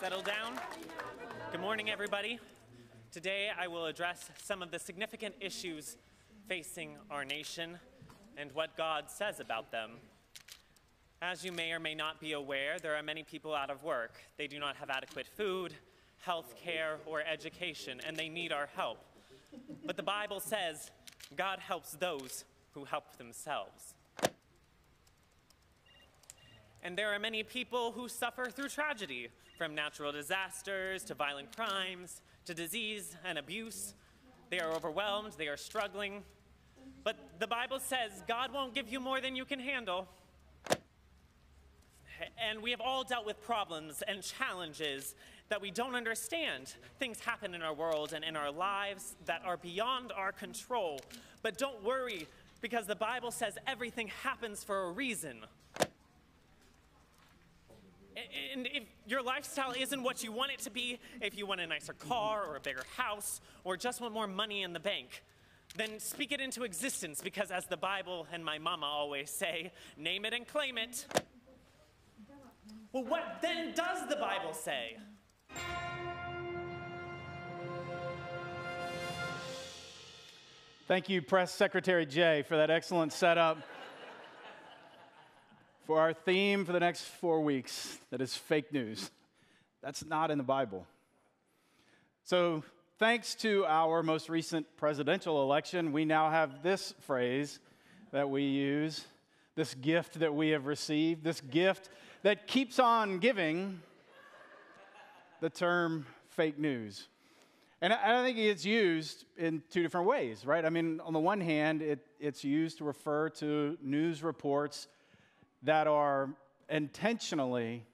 Settle down. Good morning, everybody. Today I will address some of the significant issues facing our nation and what God says about them. As you may or may not be aware, there are many people out of work. They do not have adequate food, health care, or education, and they need our help. But the Bible says God helps those who help themselves. And there are many people who suffer through tragedy, from natural disasters to violent crimes to disease and abuse. They are overwhelmed, they are struggling. But the Bible says God won't give you more than you can handle. And we have all dealt with problems and challenges that we don't understand. Things happen in our world and in our lives that are beyond our control. But don't worry, because the Bible says everything happens for a reason. And if your lifestyle isn't what you want it to be, if you want a nicer car or a bigger house or just want more money in the bank, then speak it into existence because, as the Bible and my mama always say, name it and claim it. Well, what then does the Bible say? Thank you, Press Secretary Jay, for that excellent setup for our theme for the next four weeks that is fake news. That's not in the Bible. So, thanks to our most recent presidential election, we now have this phrase that we use, this gift that we have received, this gift that keeps on giving the term fake news. And I think it's used in two different ways, right? I mean, on the one hand, it, it's used to refer to news reports that are intentionally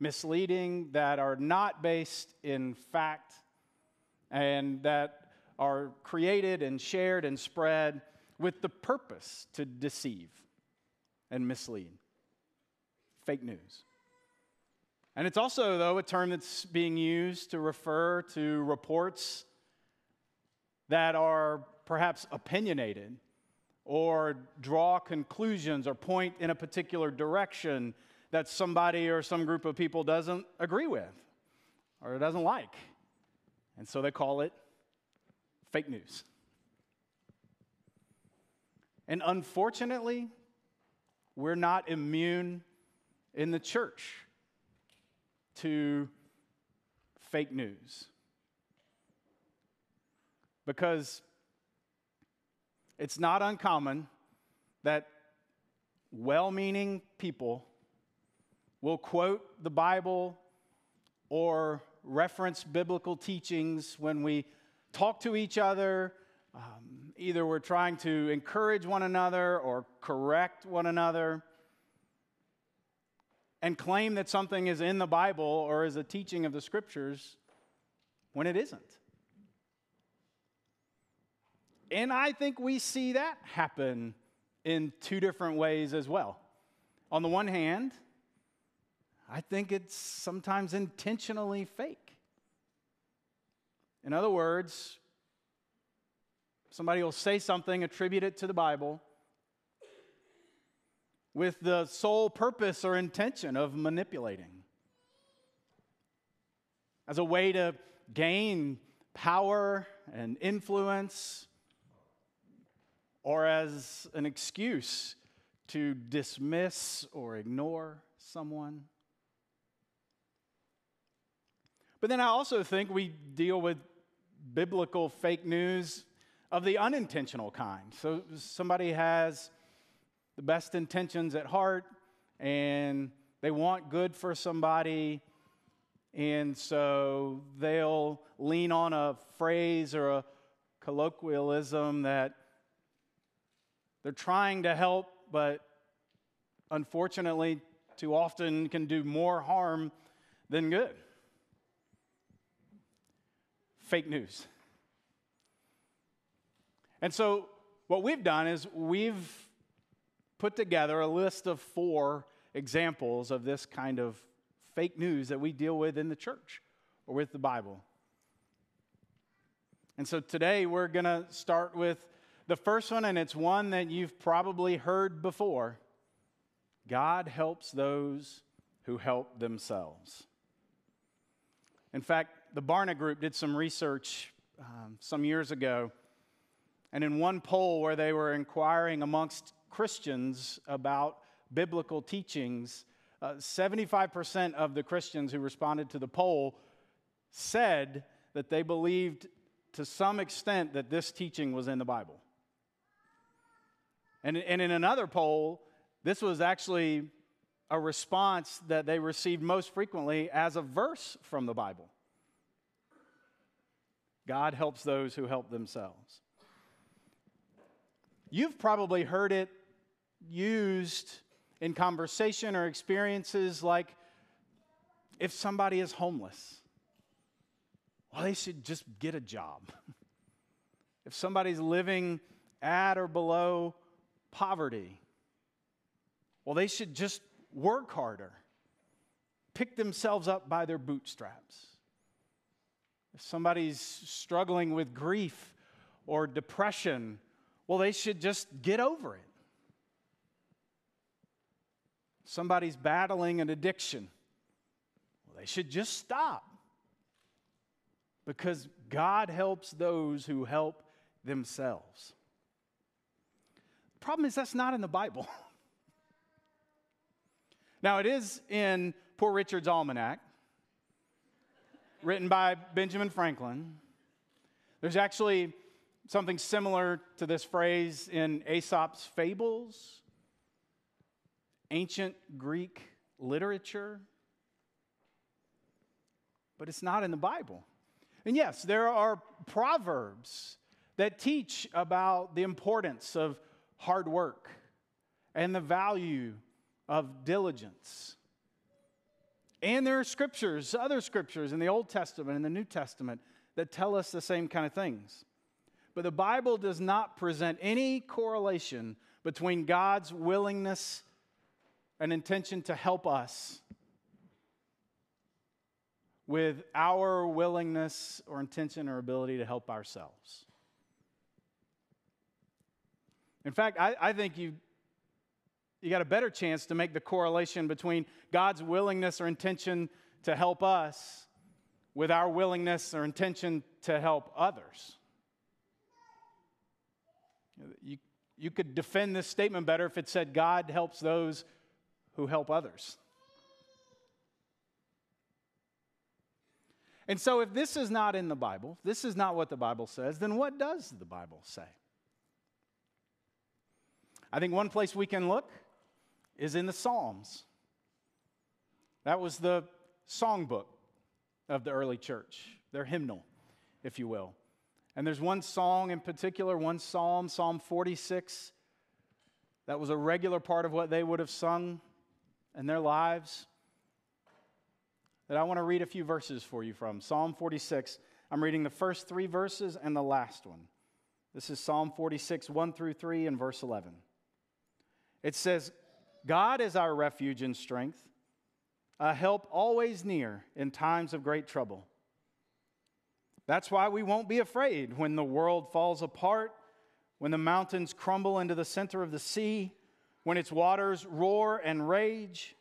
misleading, that are not based in fact, and that are created and shared and spread with the purpose to deceive and mislead. Fake news. And it's also, though, a term that's being used to refer to reports that are perhaps opinionated or draw conclusions or point in a particular direction that somebody or some group of people doesn't agree with or doesn't like. And so they call it fake news. And unfortunately, we're not immune in the church to fake news. Because it's not uncommon that well meaning people will quote the Bible or reference biblical teachings when we talk to each other. Um, either we're trying to encourage one another or correct one another and claim that something is in the Bible or is a teaching of the scriptures when it isn't. And I think we see that happen in two different ways as well. On the one hand, I think it's sometimes intentionally fake. In other words, somebody will say something, attribute it to the Bible, with the sole purpose or intention of manipulating as a way to gain power and influence or as an excuse to dismiss or ignore someone. But then I also think we deal with biblical fake news of the unintentional kind. So somebody has the best intentions at heart and they want good for somebody. And so they'll lean on a phrase or a colloquialism that they're trying to help, but unfortunately, too often can do more harm than good. Fake news. And so, what we've done is we've put together a list of four examples of this kind of fake news that we deal with in the church or with the Bible. And so today we're going to start with the first one, and it's one that you've probably heard before God helps those who help themselves. In fact, the Barna Group did some research um, some years ago, and in one poll where they were inquiring amongst Christians about biblical teachings, uh, 75% of the Christians who responded to the poll said that they believed to some extent that this teaching was in the Bible. And, and in another poll, this was actually a response that they received most frequently as a verse from the Bible. God helps those who help themselves. You've probably heard it used in conversation or experiences like if somebody is homeless, well, they should just get a job. if somebody's living at or below poverty, well, they should just work harder, pick themselves up by their bootstraps. If somebody's struggling with grief or depression, well, they should just get over it. Somebody's battling an addiction, well, they should just stop. Because God helps those who help themselves. Problem is that's not in the Bible. Now, it is in Poor Richard's Almanac, written by Benjamin Franklin. There's actually something similar to this phrase in Aesop's fables, ancient Greek literature, but it's not in the Bible. And yes, there are proverbs that teach about the importance of hard work and the value of diligence. And there are scriptures, other scriptures in the Old Testament and the New Testament that tell us the same kind of things. But the Bible does not present any correlation between God's willingness and intention to help us with our willingness or intention or ability to help ourselves. In fact, I, I think you you got a better chance to make the correlation between God's willingness or intention to help us with our willingness or intention to help others. You, you could defend this statement better if it said, God helps those who help others. And so, if this is not in the Bible, this is not what the Bible says, then what does the Bible say? I think one place we can look is in the Psalms. That was the songbook of the early church, their hymnal, if you will. And there's one song in particular, one psalm, Psalm 46, that was a regular part of what they would have sung in their lives. That I want to read a few verses for you from. Psalm 46. I'm reading the first three verses and the last one. This is Psalm 46, 1 through 3, and verse 11. It says, God is our refuge and strength, a help always near in times of great trouble. That's why we won't be afraid when the world falls apart, when the mountains crumble into the center of the sea, when its waters roar and rage,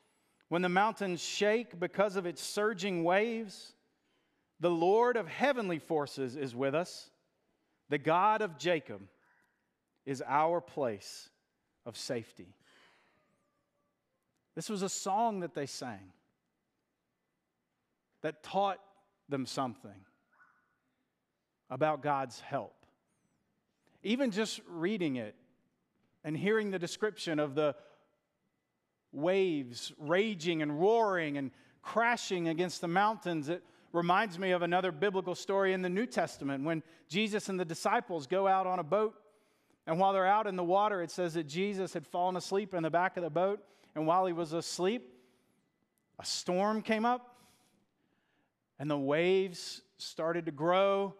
when the mountains shake because of its surging waves. The Lord of heavenly forces is with us. The God of Jacob is our place of safety. This was a song that they sang that taught them something about God's help. Even just reading it and hearing the description of the waves raging and roaring and crashing against the mountains, it reminds me of another biblical story in the New Testament when Jesus and the disciples go out on a boat. And while they're out in the water, it says that Jesus had fallen asleep in the back of the boat and while he was asleep, a storm came up, and the waves started to grow,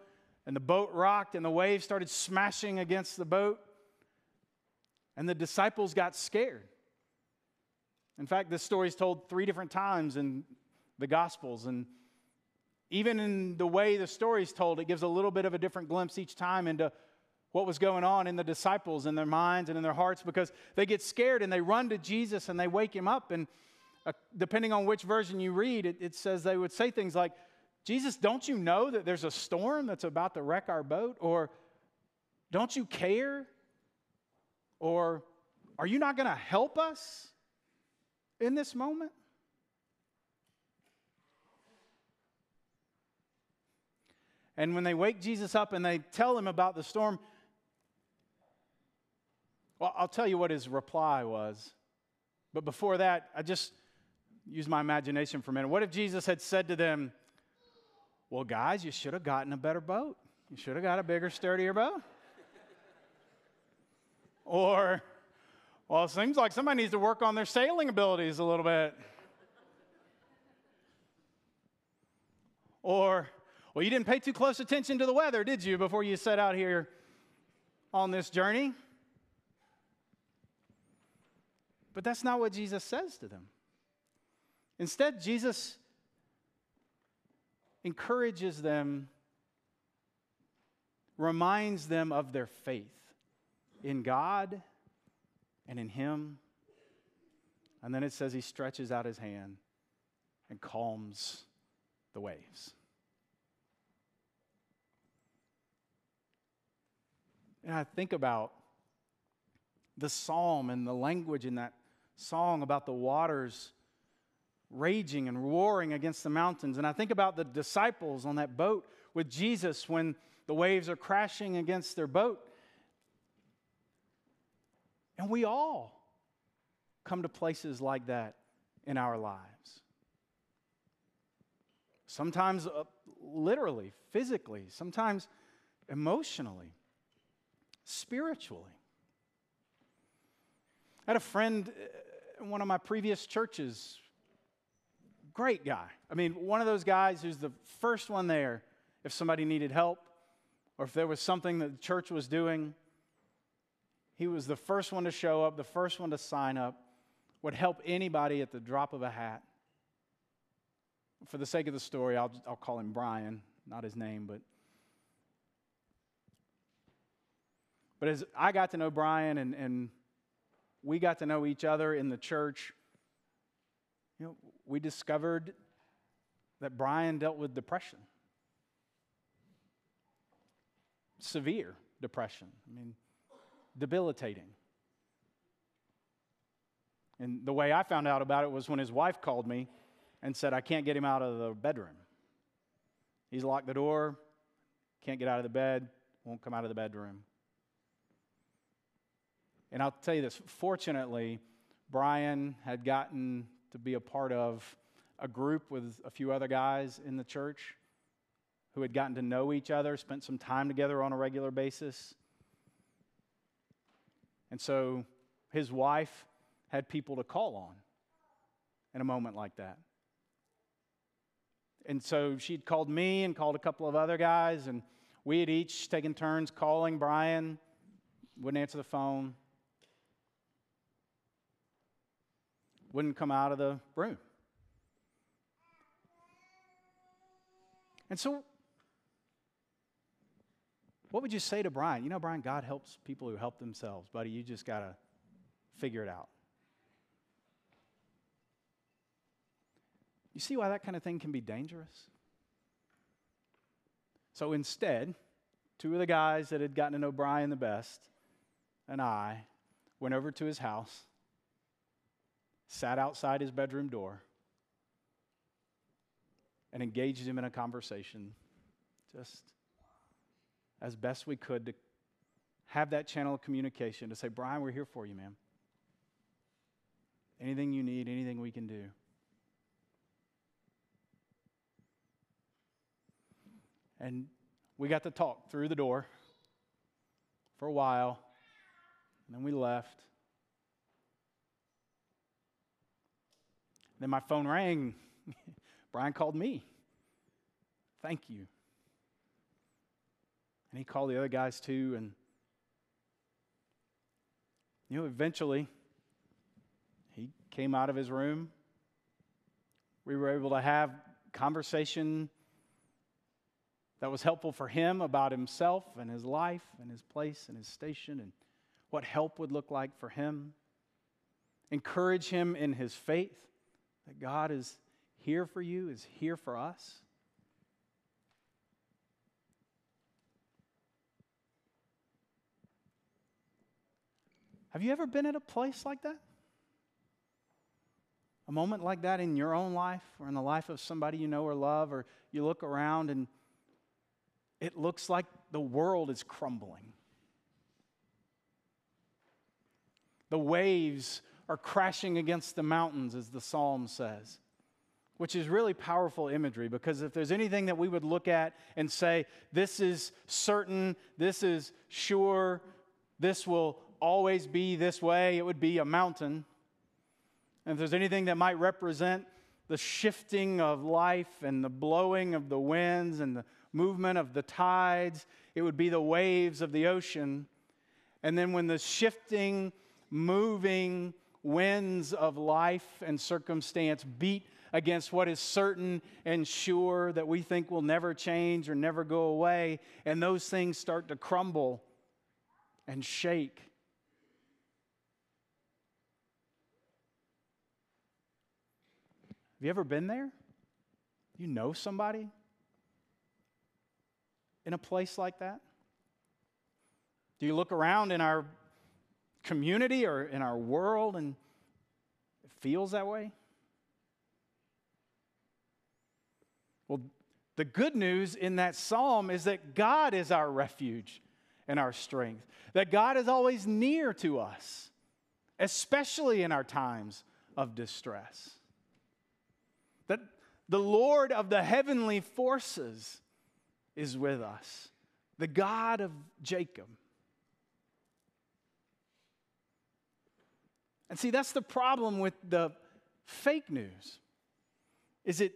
and the boat rocked, and the waves started smashing against the boat. And the disciples got scared. In fact, this story is told three different times in the Gospels. And even in the way the story is told, it gives a little bit of a different glimpse each time into what was going on in the disciples in their minds and in their hearts because they get scared and they run to Jesus and they wake him up. And uh, depending on which version you read, it, it says they would say things like, Jesus, don't you know that there's a storm that's about to wreck our boat? Or don't you care? Or are you not going to help us in this moment? And when they wake Jesus up and they tell him about the storm, well, I'll tell you what his reply was. But before that, I just use my imagination for a minute. What if Jesus had said to them, Well, guys, you should have gotten a better boat. You should have got a bigger, sturdier boat. or, well, it seems like somebody needs to work on their sailing abilities a little bit. Or, well, you didn't pay too close attention to the weather, did you, before you set out here on this journey? But that's not what Jesus says to them. Instead, Jesus encourages them, reminds them of their faith in God and in Him. And then it says he stretches out his hand and calms the waves. And I think about the psalm and the language in that song about the waters raging and roaring against the mountains. And I think about the disciples on that boat with Jesus when the waves are crashing against their boat. And we all come to places like that in our lives. Sometimes uh, literally, physically, sometimes emotionally spiritually. I had a friend uh, one of my previous churches, great guy. I mean, one of those guys who's the first one there if somebody needed help or if there was something that the church was doing. He was the first one to show up, the first one to sign up, would help anybody at the drop of a hat. For the sake of the story, I'll, I'll call him Brian, not his name, but But as I got to know Brian and, and we got to know each other in the church, you know, we discovered that Brian dealt with depression. Severe depression. I mean, debilitating. And the way I found out about it was when his wife called me and said, I can't get him out of the bedroom. He's locked the door, can't get out of the bed, won't come out of the bedroom. And I'll tell you this fortunately, Brian had gotten to be a part of a group with a few other guys in the church who had gotten to know each other, spent some time together on a regular basis. And so his wife had people to call on in a moment like that. And so she'd called me and called a couple of other guys, and we had each taken turns calling Brian, wouldn't answer the phone. Wouldn't come out of the room. And so, what would you say to Brian? You know, Brian, God helps people who help themselves, buddy. You just got to figure it out. You see why that kind of thing can be dangerous? So instead, two of the guys that had gotten to know Brian the best and I went over to his house sat outside his bedroom door, and engaged him in a conversation just as best we could to have that channel of communication to say, Brian, we're here for you, man. Anything you need, anything we can do. And we got to talk through the door for a while, and then we left. Then my phone rang. Brian called me. Thank you. And he called the other guys too. And, you know, eventually he came out of his room. We were able to have conversation that was helpful for him about himself and his life and his place and his station and what help would look like for him. Encourage him in his faith that God is here for you, is here for us. Have you ever been at a place like that? A moment like that in your own life or in the life of somebody you know or love, or you look around and it looks like the world is crumbling. The waves are crashing against the mountains, as the psalm says, which is really powerful imagery because if there's anything that we would look at and say, this is certain, this is sure, this will always be this way, it would be a mountain. And if there's anything that might represent the shifting of life and the blowing of the winds and the movement of the tides, it would be the waves of the ocean. And then when the shifting, moving winds of life and circumstance beat against what is certain and sure that we think will never change or never go away, and those things start to crumble and shake. Have you ever been there? You know somebody in a place like that? Do you look around in our community or in our world and it feels that way? Well, the good news in that psalm is that God is our refuge and our strength, that God is always near to us, especially in our times of distress. That the Lord of the heavenly forces is with us, the God of Jacob. And see, that's the problem with the fake news. Is it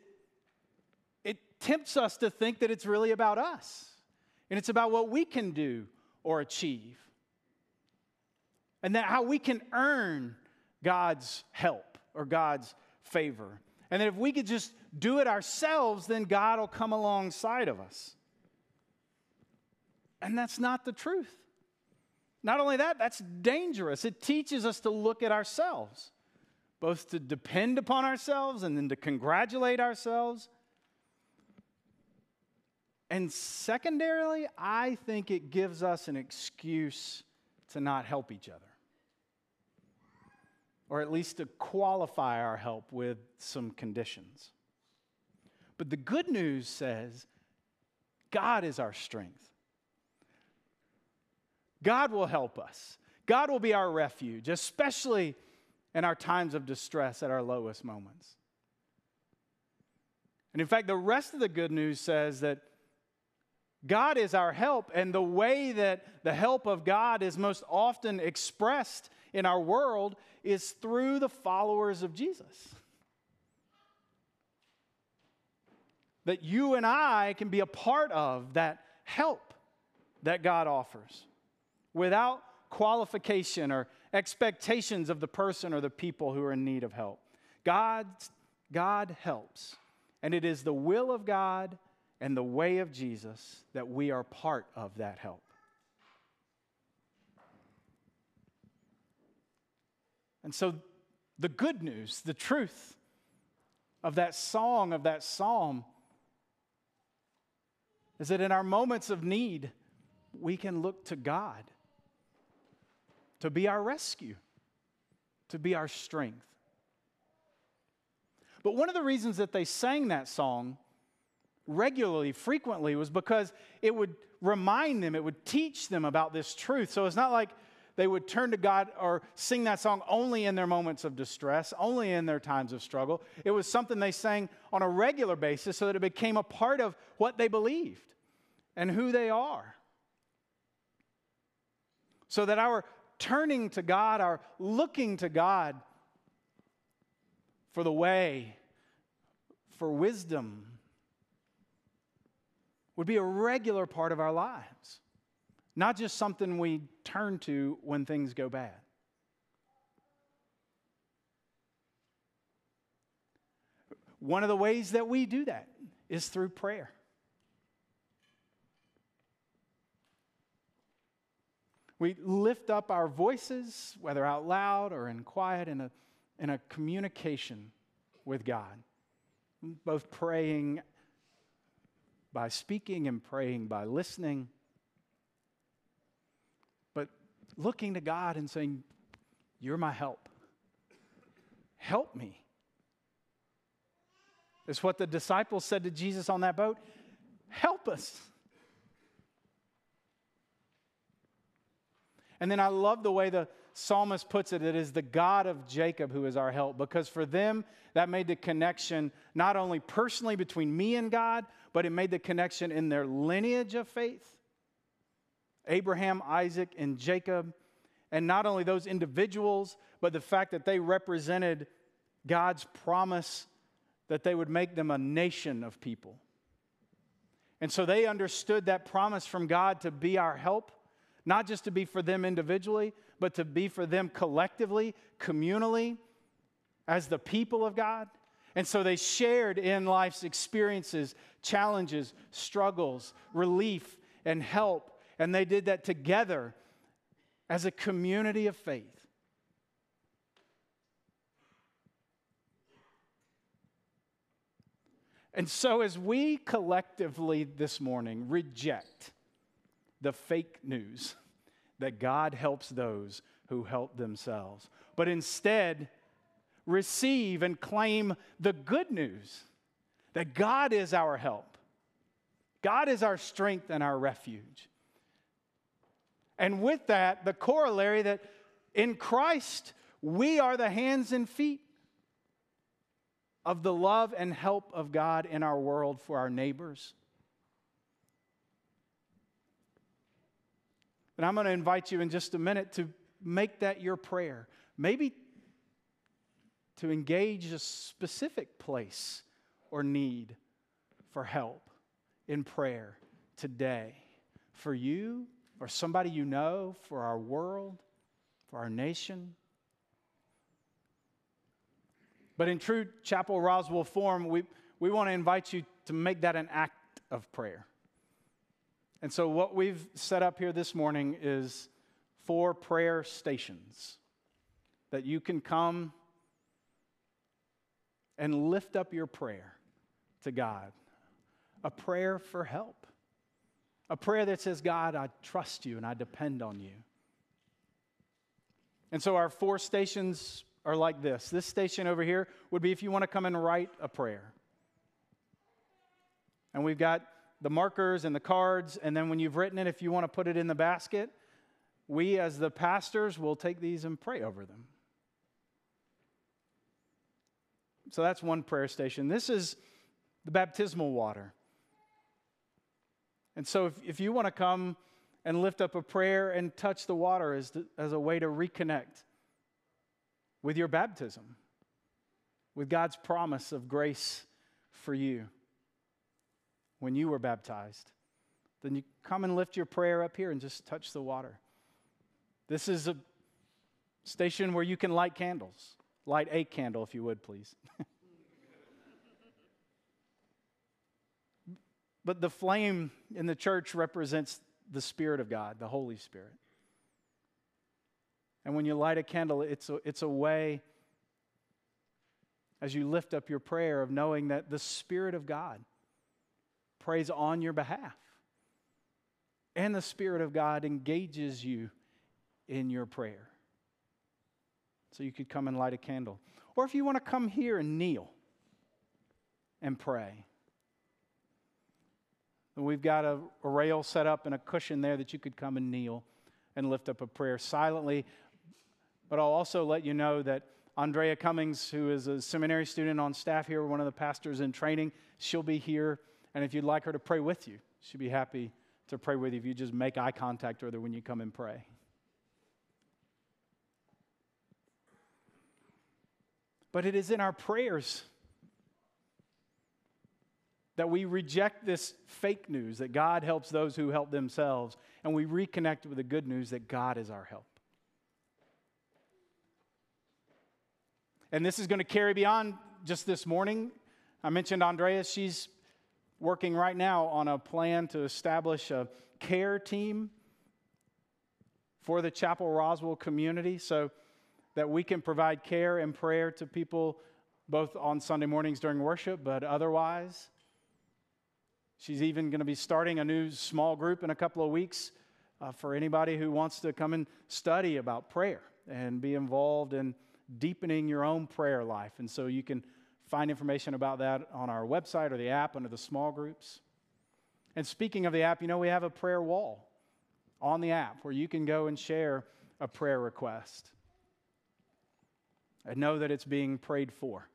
it tempts us to think that it's really about us and it's about what we can do or achieve. And that how we can earn God's help or God's favor. And that if we could just do it ourselves, then God will come alongside of us. And that's not the truth. Not only that, that's dangerous. It teaches us to look at ourselves, both to depend upon ourselves and then to congratulate ourselves. And secondarily, I think it gives us an excuse to not help each other, or at least to qualify our help with some conditions. But the good news says God is our strength. God will help us. God will be our refuge, especially in our times of distress at our lowest moments. And in fact, the rest of the good news says that God is our help, and the way that the help of God is most often expressed in our world is through the followers of Jesus. That you and I can be a part of that help that God offers without qualification or expectations of the person or the people who are in need of help. God, God helps. And it is the will of God and the way of Jesus that we are part of that help. And so, the good news, the truth of that song, of that psalm, is that in our moments of need, we can look to God to be our rescue, to be our strength. But one of the reasons that they sang that song regularly, frequently, was because it would remind them, it would teach them about this truth. So it's not like they would turn to God or sing that song only in their moments of distress, only in their times of struggle. It was something they sang on a regular basis so that it became a part of what they believed and who they are. So that our turning to God, our looking to God for the way, for wisdom, would be a regular part of our lives, not just something we turn to when things go bad. One of the ways that we do that is through prayer. We lift up our voices, whether out loud or in quiet, in a, in a communication with God, both praying by speaking and praying by listening, but looking to God and saying, You're my help. Help me. It's what the disciples said to Jesus on that boat. Help us. And then I love the way the psalmist puts it it is the God of Jacob who is our help, because for them, that made the connection not only personally between me and God, but it made the connection in their lineage of faith Abraham, Isaac, and Jacob. And not only those individuals, but the fact that they represented God's promise that they would make them a nation of people. And so they understood that promise from God to be our help, not just to be for them individually, but to be for them collectively, communally, as the people of God. And so they shared in life's experiences, challenges, struggles, relief, and help. And they did that together as a community of faith. And so, as we collectively this morning reject the fake news that God helps those who help themselves, but instead receive and claim the good news that God is our help, God is our strength and our refuge. And with that, the corollary that in Christ, we are the hands and feet of the love and help of God in our world for our neighbors. And I'm going to invite you in just a minute to make that your prayer. Maybe to engage a specific place or need for help in prayer today for you or somebody you know, for our world, for our nation. But in true Chapel Roswell form, we, we want to invite you to make that an act of prayer. And so, what we've set up here this morning is four prayer stations that you can come and lift up your prayer to God. A prayer for help. A prayer that says, God, I trust you and I depend on you. And so, our four stations are like this. This station over here would be if you want to come and write a prayer. And we've got the markers and the cards, and then when you've written it, if you want to put it in the basket, we as the pastors will take these and pray over them. So that's one prayer station. This is the baptismal water. And so if, if you want to come and lift up a prayer and touch the water as, as a way to reconnect with your baptism, with God's promise of grace for you when you were baptized, then you come and lift your prayer up here and just touch the water. This is a station where you can light candles. Light a candle, if you would, please. but the flame in the church represents the Spirit of God, the Holy Spirit. And when you light a candle, it's a, it's a way, as you lift up your prayer, of knowing that the Spirit of God prays on your behalf. And the Spirit of God engages you in your prayer. So you could come and light a candle. Or if you want to come here and kneel and pray. We've got a, a rail set up and a cushion there that you could come and kneel and lift up a prayer silently but I'll also let you know that Andrea Cummings, who is a seminary student on staff here, one of the pastors in training, she'll be here. And if you'd like her to pray with you, she'd be happy to pray with you if you just make eye contact with her when you come and pray. But it is in our prayers that we reject this fake news that God helps those who help themselves, and we reconnect with the good news that God is our help. And this is going to carry beyond just this morning. I mentioned Andrea, she's working right now on a plan to establish a care team for the Chapel Roswell community so that we can provide care and prayer to people both on Sunday mornings during worship, but otherwise. She's even going to be starting a new small group in a couple of weeks uh, for anybody who wants to come and study about prayer and be involved in deepening your own prayer life. And so you can find information about that on our website or the app under the small groups. And speaking of the app, you know, we have a prayer wall on the app where you can go and share a prayer request and know that it's being prayed for.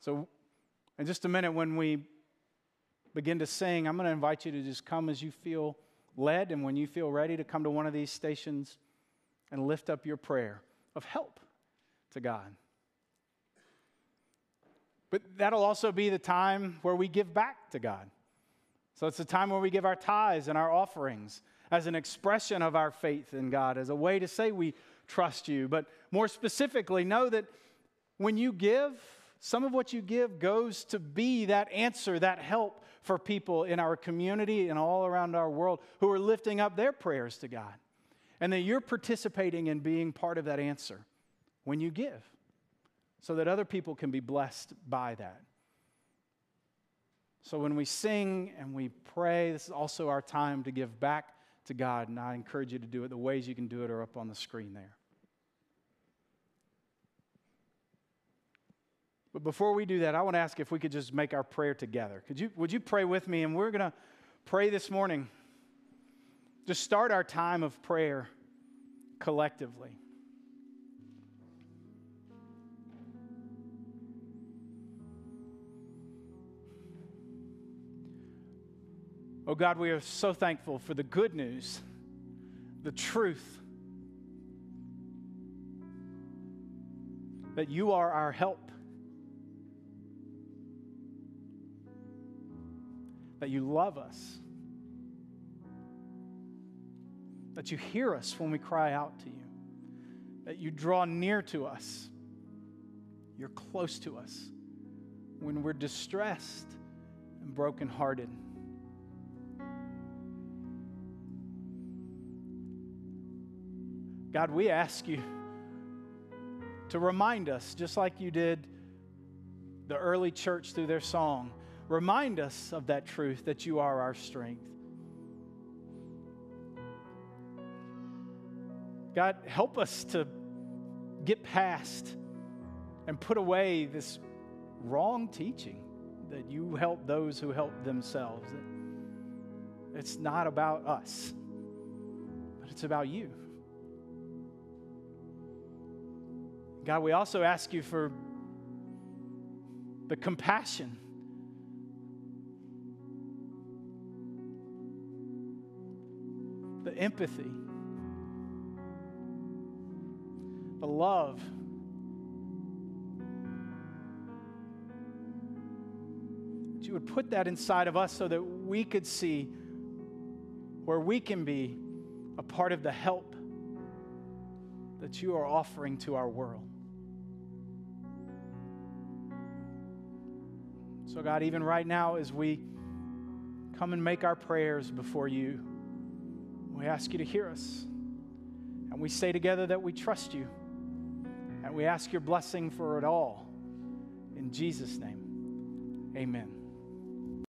So, in just a minute, when we begin to sing, I'm going to invite you to just come as you feel led and when you feel ready to come to one of these stations and lift up your prayer of help to God. But that'll also be the time where we give back to God. So it's the time where we give our tithes and our offerings as an expression of our faith in God, as a way to say we trust you. But more specifically, know that when you give, some of what you give goes to be that answer, that help for people in our community and all around our world who are lifting up their prayers to God. And that you're participating in being part of that answer when you give so that other people can be blessed by that. So when we sing and we pray, this is also our time to give back to God, and I encourage you to do it. The ways you can do it are up on the screen there. But before we do that, I want to ask if we could just make our prayer together. Could you, would you pray with me? And we're going to pray this morning. Just start our time of prayer collectively. Oh God, we are so thankful for the good news, the truth that you are our help, that you love us, that you hear us when we cry out to you, that you draw near to us, you're close to us when we're distressed and brokenhearted. God, we ask you to remind us, just like you did the early church through their song, remind us of that truth that you are our strength. God, help us to get past and put away this wrong teaching that you help those who help themselves. It's not about us, but it's about you. God, we also ask you for the compassion. The empathy, the love, that you would put that inside of us so that we could see where we can be a part of the help that you are offering to our world. So, God, even right now, as we come and make our prayers before you, we ask you to hear us. And we say together that we trust you. And we ask your blessing for it all. In Jesus' name, amen.